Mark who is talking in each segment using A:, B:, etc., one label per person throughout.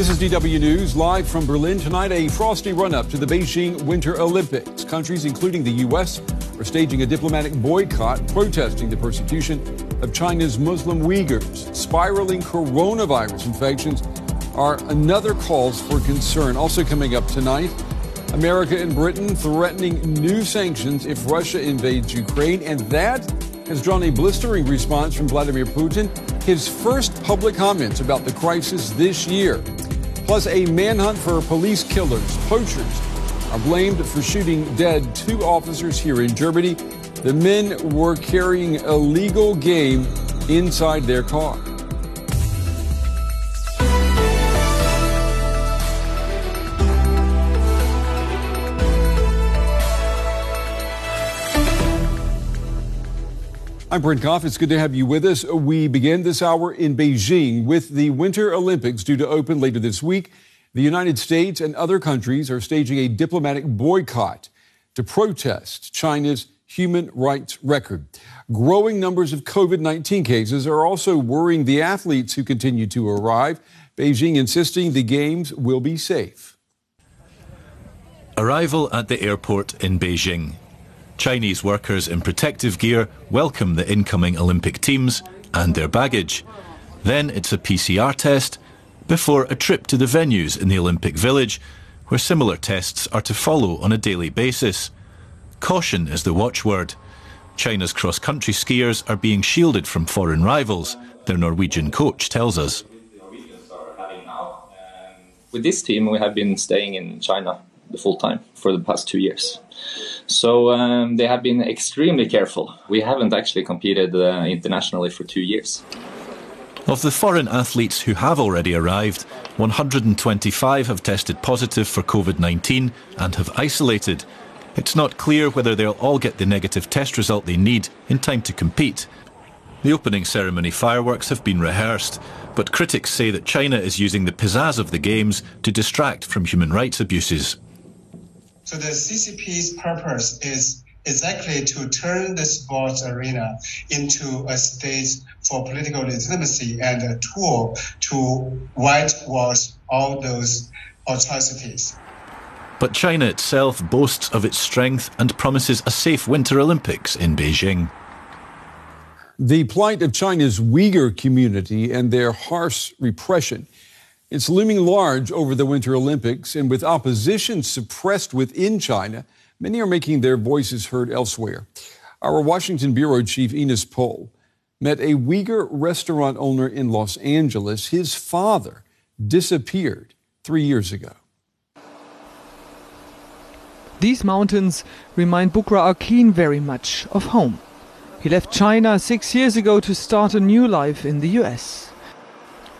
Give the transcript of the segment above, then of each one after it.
A: This is DW News live from Berlin tonight. A frosty run up to the Beijing Winter Olympics. Countries, including the U.S., are staging a diplomatic boycott protesting the persecution of China's Muslim Uyghurs. Spiraling coronavirus infections are another cause for concern. Also coming up tonight, America and Britain threatening new sanctions if Russia invades Ukraine, and that has drawn a blistering response from Vladimir Putin, his first public comments about the crisis this year. Plus, a manhunt for police killers, poachers, are blamed for shooting dead two officers here in Germany. The men were carrying illegal game inside their car. I'm Brent Goff. It's good to have you with us. We begin this hour in Beijing with the Winter Olympics due to open later this week. The United States and other countries are staging a diplomatic boycott to protest China's human rights record. Growing numbers of COVID 19 cases are also worrying the athletes who continue to arrive. Beijing insisting the Games will be safe.
B: Arrival at the airport in Beijing. Chinese workers in protective gear welcome the incoming Olympic teams and their baggage. Then it's a PCR test before a trip to the venues in the Olympic Village, where similar tests are to follow on a daily basis. Caution is the watchword. China's cross country skiers are being shielded from foreign rivals, their Norwegian coach tells us.
C: With this team, we have been staying in China the full time for the past two years. So um, they have been extremely careful. We haven't actually competed uh, internationally for two years.
B: Of the foreign athletes who have already arrived, 125 have tested positive for COVID 19 and have isolated. It's not clear whether they'll all get the negative test result they need in time to compete. The opening ceremony fireworks have been rehearsed, but critics say that China is using the pizzazz of the Games to distract from human rights abuses.
D: So the CCP's purpose is exactly to turn the sports arena into a stage for political legitimacy and a tool to whitewash all those atrocities.
B: But China itself boasts of its strength and promises a safe Winter Olympics in Beijing.
A: The plight of China's Uyghur community and their harsh repression it's looming large over the Winter Olympics, and with opposition suppressed within China, many are making their voices heard elsewhere. Our Washington bureau chief, Ines Pohl, met a Uyghur restaurant owner in Los Angeles. His father disappeared three years ago.
E: These mountains remind Bukra Arkin very much of home. He left China six years ago to start a new life in the US.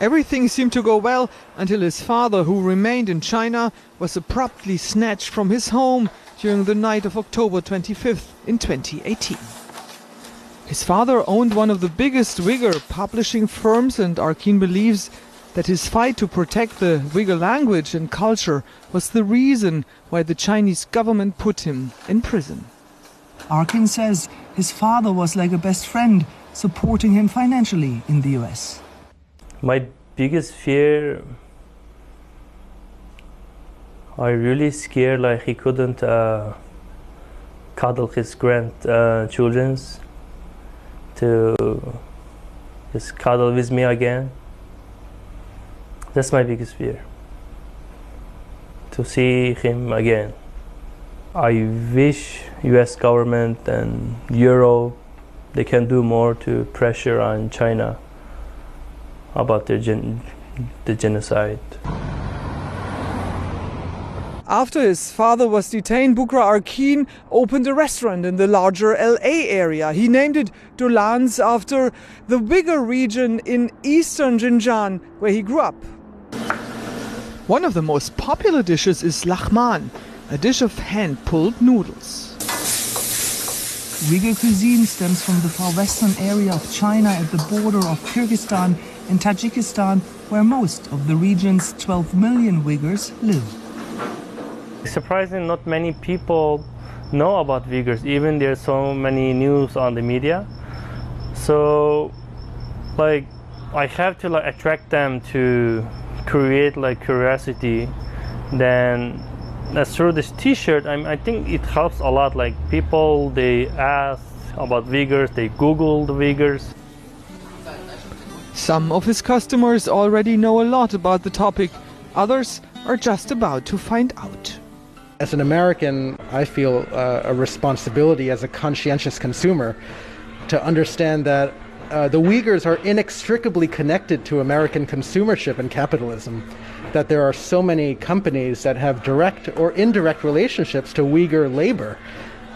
E: Everything seemed to go well until his father, who remained in China, was abruptly snatched from his home during the night of October 25th in 2018. His father owned one of the biggest Uyghur publishing firms, and Arkin believes that his fight to protect the Uyghur language and culture was the reason why the Chinese government put him in prison.
F: Arkin says his father was like a best friend, supporting him financially in the US
G: my biggest fear I really scared like he couldn't uh, cuddle his grandchildren uh, to just cuddle with me again. That's my biggest fear. To see him again. I wish US government and Euro they can do more to pressure on China about the, gen- the genocide.
E: After his father was detained, Bukra Arkin opened a restaurant in the larger LA area. He named it Dolans after the Uyghur region in eastern Xinjiang where he grew up. One of the most popular dishes is laghman, a dish of hand pulled noodles.
F: Uyghur cuisine stems from the far western area of China at the border of Kyrgyzstan and Tajikistan, where most of the region's 12 million Uyghurs live.
G: Surprisingly, not many people know about Uyghurs, even there's so many news on the media. So, like, I have to like attract them to create like curiosity, then as through this T-shirt, I'm, I think it helps a lot. Like people, they ask about Uyghurs, they Google the Uyghurs.
E: Some of his customers already know a lot about the topic, others are just about to find out.
H: As an American, I feel uh, a responsibility as a conscientious consumer to understand that uh, the Uyghurs are inextricably connected to American consumership and capitalism. That there are so many companies that have direct or indirect relationships to Uyghur labor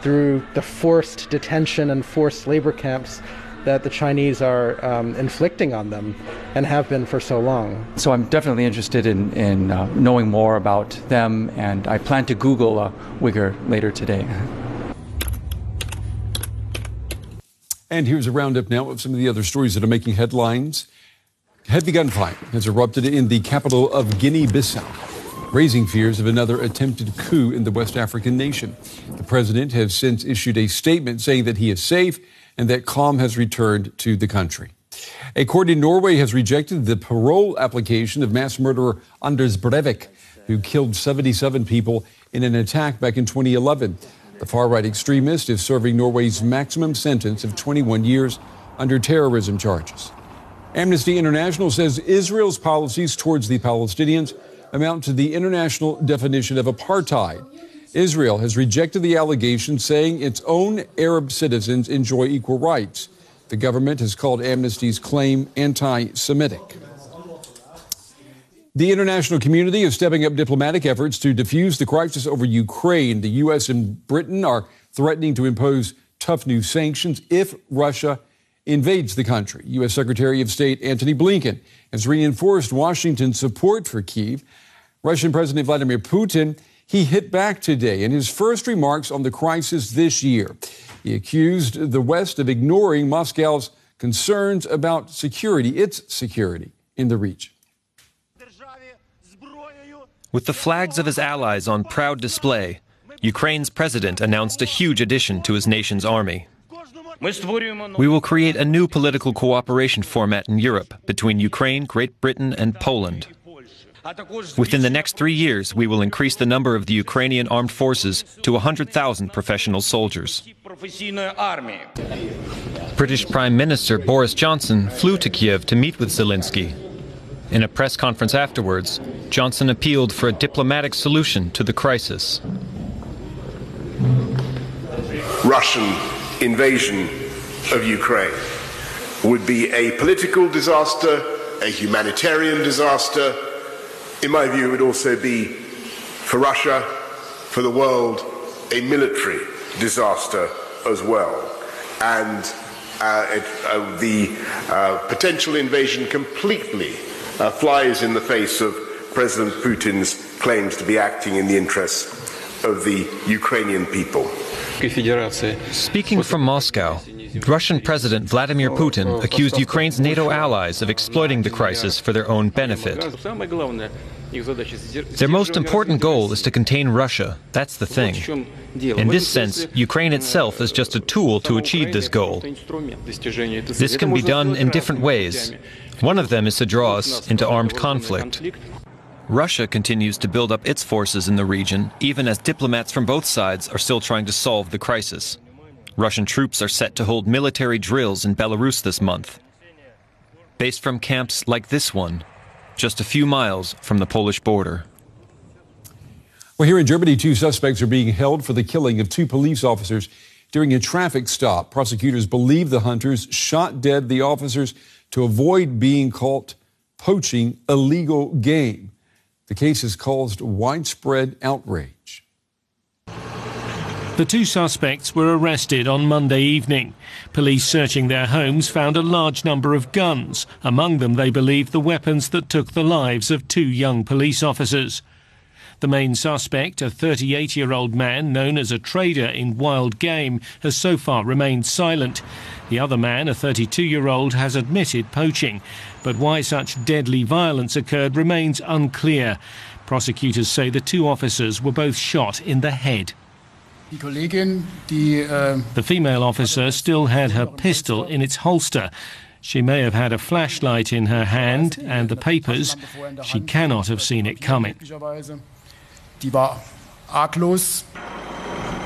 H: through the forced detention and forced labor camps that the Chinese are um, inflicting on them and have been for so long.
I: So I'm definitely interested in, in uh, knowing more about them, and I plan to Google uh, Uyghur later today.
A: And here's a roundup now of some of the other stories that are making headlines. Heavy gunfight has erupted in the capital of Guinea Bissau, raising fears of another attempted coup in the West African nation. The president has since issued a statement saying that he is safe and that calm has returned to the country. A court in Norway has rejected the parole application of mass murderer Anders Breivik, who killed 77 people in an attack back in 2011. The far right extremist is serving Norway's maximum sentence of 21 years under terrorism charges. Amnesty International says Israel's policies towards the Palestinians amount to the international definition of apartheid Israel has rejected the allegation, saying its own Arab citizens enjoy equal rights. The government has called Amnesty's claim anti Semitic. The international community is stepping up diplomatic efforts to defuse the crisis over Ukraine. The U.S. and Britain are threatening to impose tough new sanctions if Russia invades the country. U.S. Secretary of State Antony Blinken has reinforced Washington's support for Kiev. Russian President Vladimir Putin he hit back today in his first remarks on the crisis this year. He accused the West of ignoring Moscow's concerns about security, its security in the region.
J: With the flags of his allies on proud display, Ukraine's president announced a huge addition to his nation's army. We will create a new political cooperation format in Europe between Ukraine, Great Britain, and Poland. Within the next three years, we will increase the number of the Ukrainian armed forces to 100,000 professional soldiers. British Prime Minister Boris Johnson flew to Kiev to meet with Zelensky. In a press conference afterwards, Johnson appealed for a diplomatic solution to the crisis.
K: Russian invasion of Ukraine would be a political disaster, a humanitarian disaster, in my view, it would also be for Russia, for the world, a military disaster as well. And uh, it, uh, the uh, potential invasion completely uh, flies in the face of President Putin's claims to be acting in the interests of the Ukrainian people.
J: Speaking from Moscow, Russian President Vladimir Putin accused Ukraine's NATO allies of exploiting the crisis for their own benefit. Their most important goal is to contain Russia. That's the thing. In this sense, Ukraine itself is just a tool to achieve this goal. This can be done in different ways. One of them is to draw us into armed conflict. Russia continues to build up its forces in the region, even as diplomats from both sides are still trying to solve the crisis. Russian troops are set to hold military drills in Belarus this month. Based from camps like this one, just a few miles from the Polish border.
A: Well, here in Germany, two suspects are being held for the killing of two police officers during a traffic stop. Prosecutors believe the hunters shot dead the officers to avoid being caught poaching illegal game. The case has caused widespread outrage.
L: The two suspects were arrested on Monday evening. Police searching their homes found a large number of guns. Among them, they believe, the weapons that took the lives of two young police officers. The main suspect, a 38 year old man known as a trader in wild game, has so far remained silent. The other man, a 32 year old, has admitted poaching. But why such deadly violence occurred remains unclear. Prosecutors say the two officers were both shot in the head. The female officer still had her pistol in its holster. She may have had a flashlight in her hand and the papers. She cannot have seen it coming.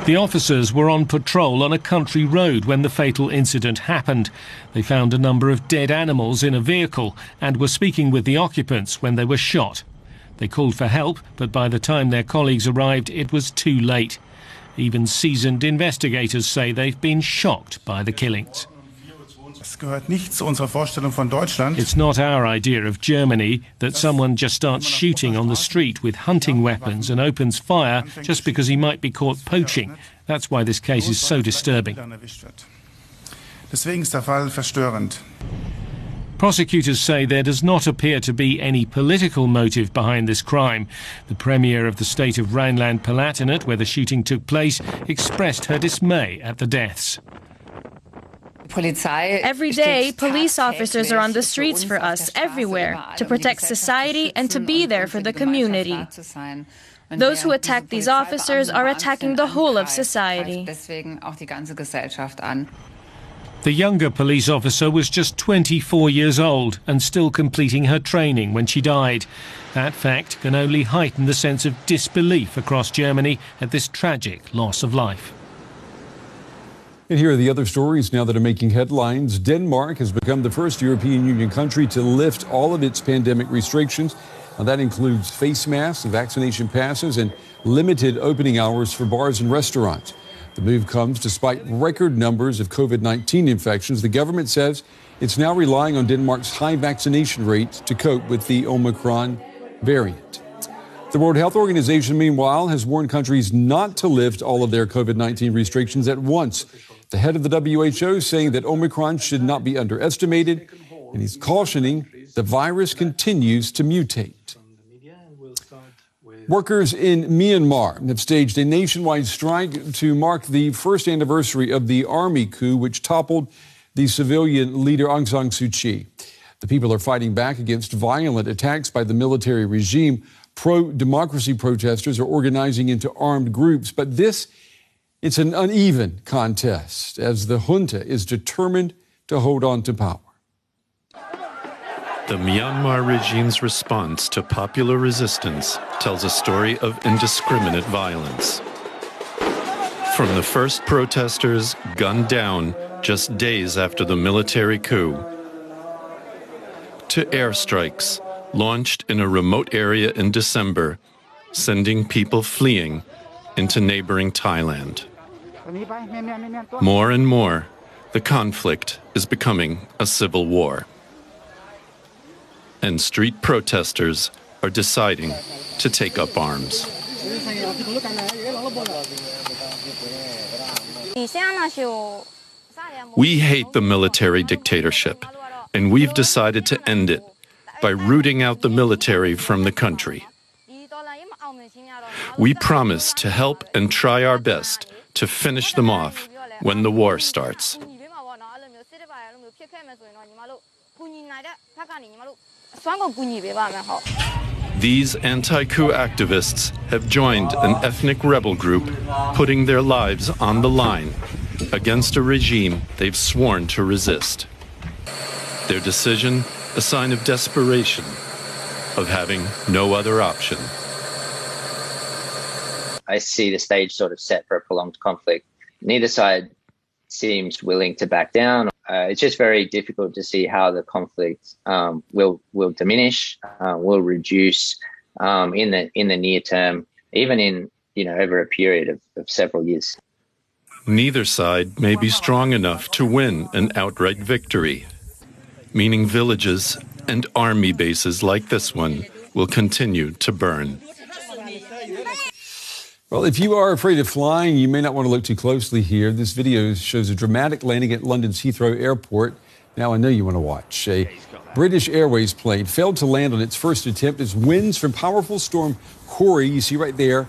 L: The officers were on patrol on a country road when the fatal incident happened. They found a number of dead animals in a vehicle and were speaking with the occupants when they were shot. They called for help, but by the time their colleagues arrived, it was too late. Even seasoned investigators say they've been shocked by the killings. It's not our idea of Germany that someone just starts shooting on the street with hunting weapons and opens fire just because he might be caught poaching. That's why this case is so disturbing. Prosecutors say there does not appear to be any political motive behind this crime. The Premier of the state of Rhineland-Palatinate, where the shooting took place, expressed her dismay at the deaths.
M: Every day, police officers are on the streets for us, everywhere, to protect society and to be there for the community. Those who attack these officers are attacking the whole of society.
L: The younger police officer was just 24 years old and still completing her training when she died. That fact can only heighten the sense of disbelief across Germany at this tragic loss of life.
A: And here are the other stories now that are making headlines. Denmark has become the first European Union country to lift all of its pandemic restrictions. Now, that includes face masks, vaccination passes, and limited opening hours for bars and restaurants. The move comes despite record numbers of COVID 19 infections. The government says it's now relying on Denmark's high vaccination rate to cope with the Omicron variant. The World Health Organization, meanwhile, has warned countries not to lift all of their COVID 19 restrictions at once. The head of the WHO saying that Omicron should not be underestimated, and he's cautioning the virus continues to mutate. Workers in Myanmar have staged a nationwide strike to mark the first anniversary of the army coup, which toppled the civilian leader Aung San Suu Kyi. The people are fighting back against violent attacks by the military regime. Pro democracy protesters are organizing into armed groups, but this it's an uneven contest as the junta is determined to hold on to power.
N: The Myanmar regime's response to popular resistance tells a story of indiscriminate violence. From the first protesters gunned down just days after the military coup, to airstrikes launched in a remote area in December, sending people fleeing into neighboring Thailand. More and more, the conflict is becoming a civil war. And street protesters are deciding to take up arms. We hate the military dictatorship, and we've decided to end it by rooting out the military from the country. We promise to help and try our best to finish them off when the war starts. These anti coup activists have joined an ethnic rebel group putting their lives on the line against a regime they've sworn to resist. Their decision, a sign of desperation, of having no other option.
O: I see the stage sort of set for a prolonged conflict. Neither side seems willing to back down. Uh, it's just very difficult to see how the conflict um, will will diminish, uh, will reduce um, in the in the near term, even in you know over a period of, of several years.
N: Neither side may be strong enough to win an outright victory, meaning villages and army bases like this one will continue to burn.
A: Well, if you are afraid of flying, you may not want to look too closely here. This video shows a dramatic landing at London's Heathrow Airport. Now I know you want to watch. A British Airways plane failed to land on its first attempt as winds from powerful storm Corrie, you see right there,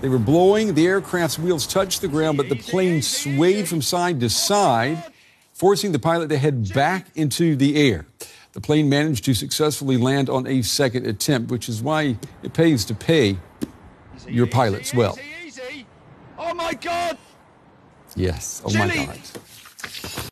A: they were blowing. The aircraft's wheels touched the ground, but the plane swayed from side to side, forcing the pilot to head back into the air. The plane managed to successfully land on a second attempt, which is why it pays to pay your pilots well.
P: Oh my God!
A: Yes. Oh my God.